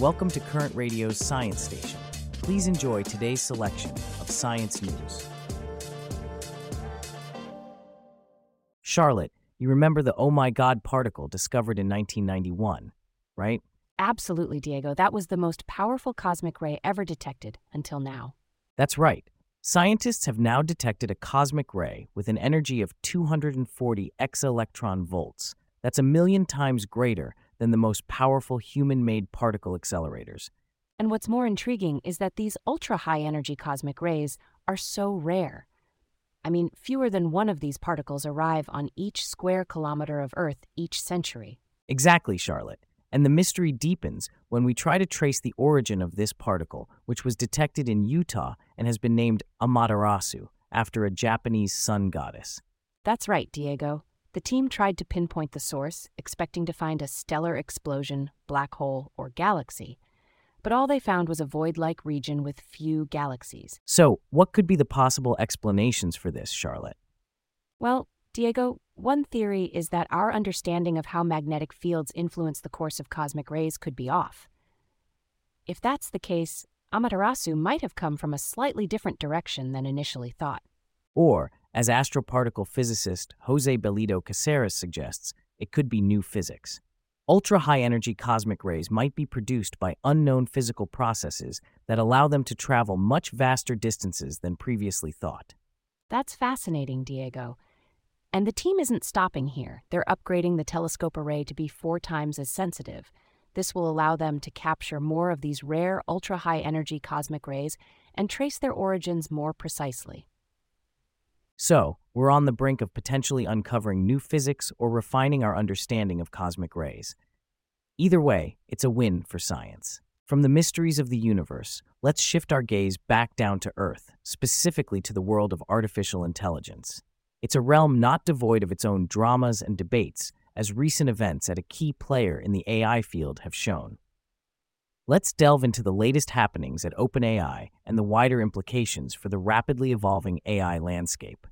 Welcome to Current Radio's Science Station. Please enjoy today's selection of science news. Charlotte, you remember the Oh My God particle discovered in 1991, right? Absolutely, Diego. That was the most powerful cosmic ray ever detected until now. That's right. Scientists have now detected a cosmic ray with an energy of 240 exaelectron volts. That's a million times greater than the most powerful human made particle accelerators. And what's more intriguing is that these ultra high energy cosmic rays are so rare. I mean, fewer than one of these particles arrive on each square kilometer of Earth each century. Exactly, Charlotte. And the mystery deepens when we try to trace the origin of this particle, which was detected in Utah and has been named Amaterasu after a Japanese sun goddess. That's right, Diego. The team tried to pinpoint the source, expecting to find a stellar explosion, black hole, or galaxy. But all they found was a void like region with few galaxies. So, what could be the possible explanations for this, Charlotte? Well, Diego, one theory is that our understanding of how magnetic fields influence the course of cosmic rays could be off. If that's the case, Amaterasu might have come from a slightly different direction than initially thought. Or, as astroparticle physicist Jose Bellido Caceres suggests, it could be new physics. Ultra high energy cosmic rays might be produced by unknown physical processes that allow them to travel much vaster distances than previously thought. That's fascinating, Diego. And the team isn't stopping here. They're upgrading the telescope array to be four times as sensitive. This will allow them to capture more of these rare ultra high energy cosmic rays and trace their origins more precisely. So, we're on the brink of potentially uncovering new physics or refining our understanding of cosmic rays. Either way, it's a win for science. From the mysteries of the universe, let's shift our gaze back down to Earth, specifically to the world of artificial intelligence. It's a realm not devoid of its own dramas and debates, as recent events at a key player in the AI field have shown. Let's delve into the latest happenings at OpenAI and the wider implications for the rapidly evolving AI landscape.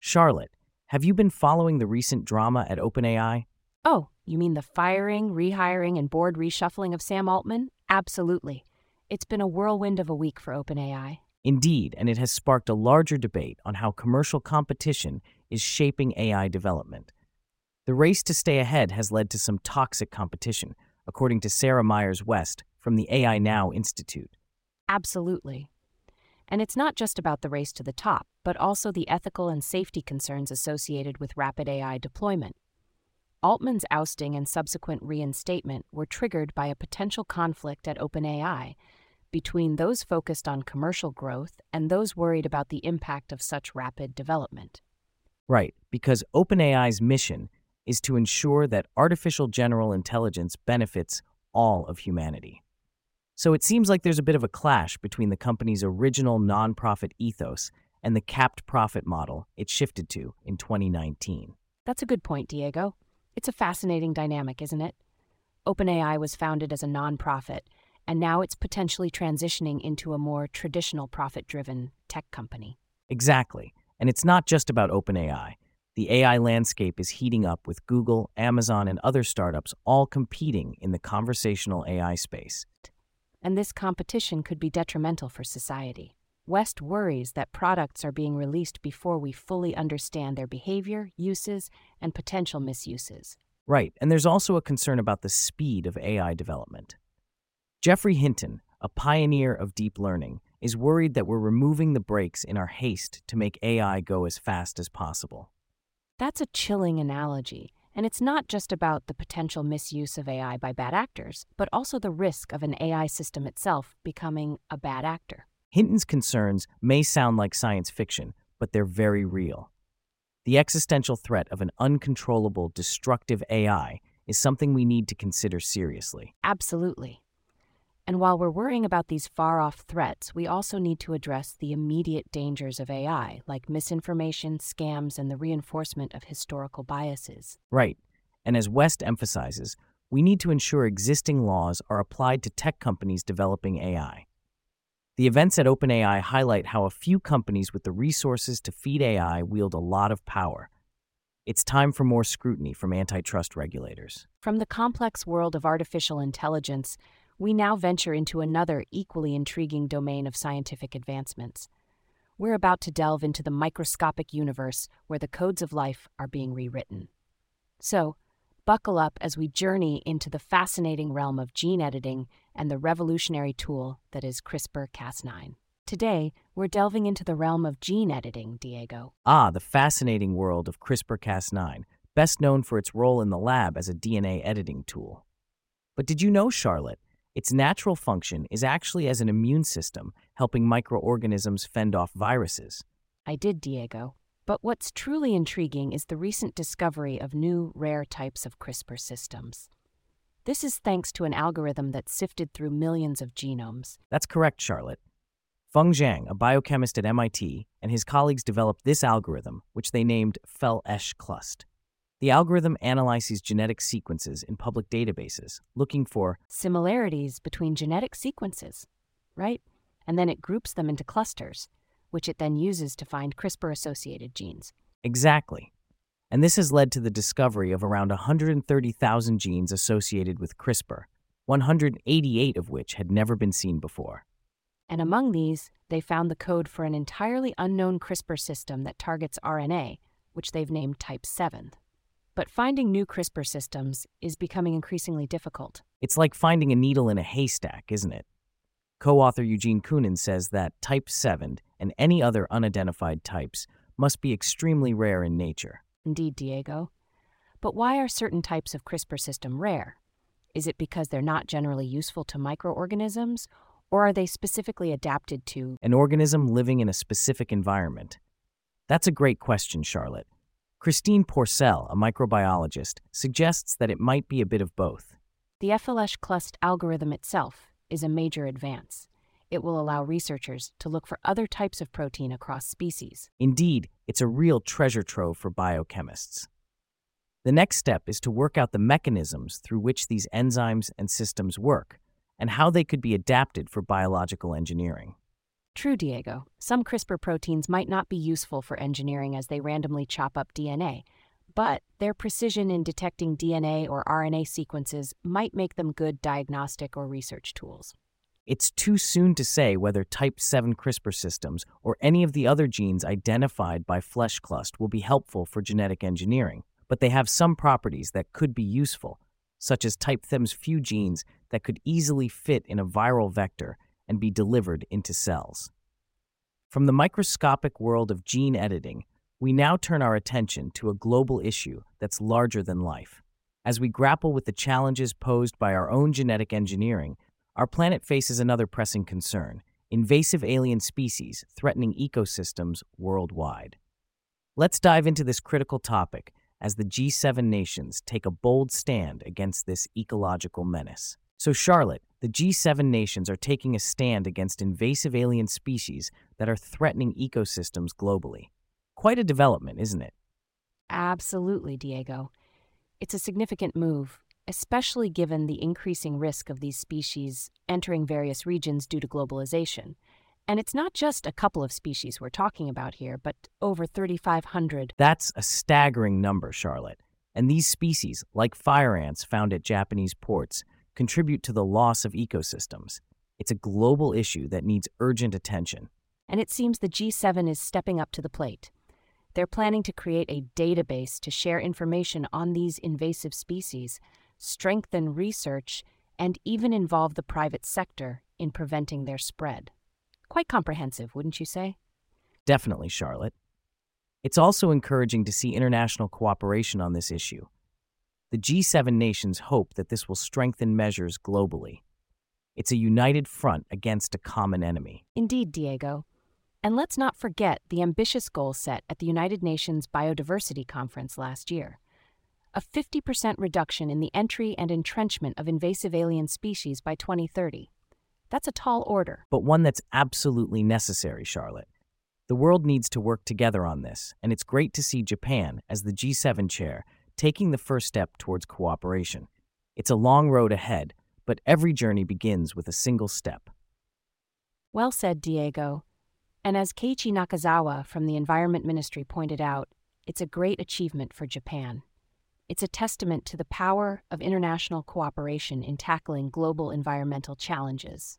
Charlotte, have you been following the recent drama at OpenAI? Oh, you mean the firing, rehiring, and board reshuffling of Sam Altman? Absolutely. It's been a whirlwind of a week for OpenAI. Indeed, and it has sparked a larger debate on how commercial competition is shaping AI development. The race to stay ahead has led to some toxic competition, according to Sarah Myers West from the AI Now Institute. Absolutely. And it's not just about the race to the top, but also the ethical and safety concerns associated with rapid AI deployment. Altman's ousting and subsequent reinstatement were triggered by a potential conflict at OpenAI between those focused on commercial growth and those worried about the impact of such rapid development. Right, because OpenAI's mission is to ensure that artificial general intelligence benefits all of humanity. So it seems like there's a bit of a clash between the company's original nonprofit ethos and the capped profit model it shifted to in 2019. That's a good point, Diego. It's a fascinating dynamic, isn't it? OpenAI was founded as a nonprofit, and now it's potentially transitioning into a more traditional profit driven tech company. Exactly. And it's not just about OpenAI. The AI landscape is heating up with Google, Amazon, and other startups all competing in the conversational AI space. And this competition could be detrimental for society. West worries that products are being released before we fully understand their behavior, uses, and potential misuses. Right, and there's also a concern about the speed of AI development. Geoffrey Hinton, a pioneer of deep learning, is worried that we're removing the brakes in our haste to make AI go as fast as possible. That's a chilling analogy, and it's not just about the potential misuse of AI by bad actors, but also the risk of an AI system itself becoming a bad actor. Hinton's concerns may sound like science fiction, but they're very real. The existential threat of an uncontrollable, destructive AI is something we need to consider seriously. Absolutely. And while we're worrying about these far off threats, we also need to address the immediate dangers of AI, like misinformation, scams, and the reinforcement of historical biases. Right. And as West emphasizes, we need to ensure existing laws are applied to tech companies developing AI. The events at OpenAI highlight how a few companies with the resources to feed AI wield a lot of power. It's time for more scrutiny from antitrust regulators. From the complex world of artificial intelligence, we now venture into another equally intriguing domain of scientific advancements. We're about to delve into the microscopic universe where the codes of life are being rewritten. So, buckle up as we journey into the fascinating realm of gene editing and the revolutionary tool that is CRISPR Cas9. Today, we're delving into the realm of gene editing, Diego. Ah, the fascinating world of CRISPR Cas9, best known for its role in the lab as a DNA editing tool. But did you know, Charlotte, its natural function is actually as an immune system, helping microorganisms fend off viruses? I did, Diego. But what's truly intriguing is the recent discovery of new, rare types of CRISPR systems. This is thanks to an algorithm that sifted through millions of genomes. That's correct, Charlotte. Feng Zhang, a biochemist at MIT, and his colleagues developed this algorithm, which they named FLSHclust. The algorithm analyzes genetic sequences in public databases, looking for similarities between genetic sequences, right? And then it groups them into clusters, which it then uses to find CRISPR associated genes. Exactly. And this has led to the discovery of around 130,000 genes associated with CRISPR, 188 of which had never been seen before. And among these, they found the code for an entirely unknown CRISPR system that targets RNA, which they've named Type 7. But finding new CRISPR systems is becoming increasingly difficult. It's like finding a needle in a haystack, isn't it? Co author Eugene Koonin says that type 7 and any other unidentified types must be extremely rare in nature. Indeed, Diego. But why are certain types of CRISPR system rare? Is it because they're not generally useful to microorganisms, or are they specifically adapted to an organism living in a specific environment? That's a great question, Charlotte. Christine Pourcel, a microbiologist, suggests that it might be a bit of both. The FLSHclust algorithm itself is a major advance. It will allow researchers to look for other types of protein across species. Indeed, it's a real treasure trove for biochemists. The next step is to work out the mechanisms through which these enzymes and systems work, and how they could be adapted for biological engineering. True, Diego. Some CRISPR proteins might not be useful for engineering as they randomly chop up DNA, but their precision in detecting DNA or RNA sequences might make them good diagnostic or research tools. It's too soon to say whether type 7 CRISPR systems or any of the other genes identified by FLSHclust will be helpful for genetic engineering, but they have some properties that could be useful, such as type THEM's few genes that could easily fit in a viral vector and be delivered into cells. From the microscopic world of gene editing, we now turn our attention to a global issue that's larger than life. As we grapple with the challenges posed by our own genetic engineering, our planet faces another pressing concern invasive alien species threatening ecosystems worldwide. Let's dive into this critical topic as the G7 nations take a bold stand against this ecological menace. So, Charlotte, the G7 nations are taking a stand against invasive alien species that are threatening ecosystems globally. Quite a development, isn't it? Absolutely, Diego. It's a significant move, especially given the increasing risk of these species entering various regions due to globalization. And it's not just a couple of species we're talking about here, but over 3,500. That's a staggering number, Charlotte. And these species, like fire ants found at Japanese ports, contribute to the loss of ecosystems. It's a global issue that needs urgent attention. And it seems the G7 is stepping up to the plate. They're planning to create a database to share information on these invasive species, strengthen research, and even involve the private sector in preventing their spread. Quite comprehensive, wouldn't you say? Definitely, Charlotte. It's also encouraging to see international cooperation on this issue. The G7 nations hope that this will strengthen measures globally. It's a united front against a common enemy. Indeed, Diego. And let's not forget the ambitious goal set at the United Nations Biodiversity Conference last year a 50% reduction in the entry and entrenchment of invasive alien species by 2030. That's a tall order. But one that's absolutely necessary, Charlotte. The world needs to work together on this, and it's great to see Japan, as the G7 chair, taking the first step towards cooperation. It's a long road ahead, but every journey begins with a single step. Well said, Diego. And as Keiichi Nakazawa from the Environment Ministry pointed out, it's a great achievement for Japan. It's a testament to the power of international cooperation in tackling global environmental challenges.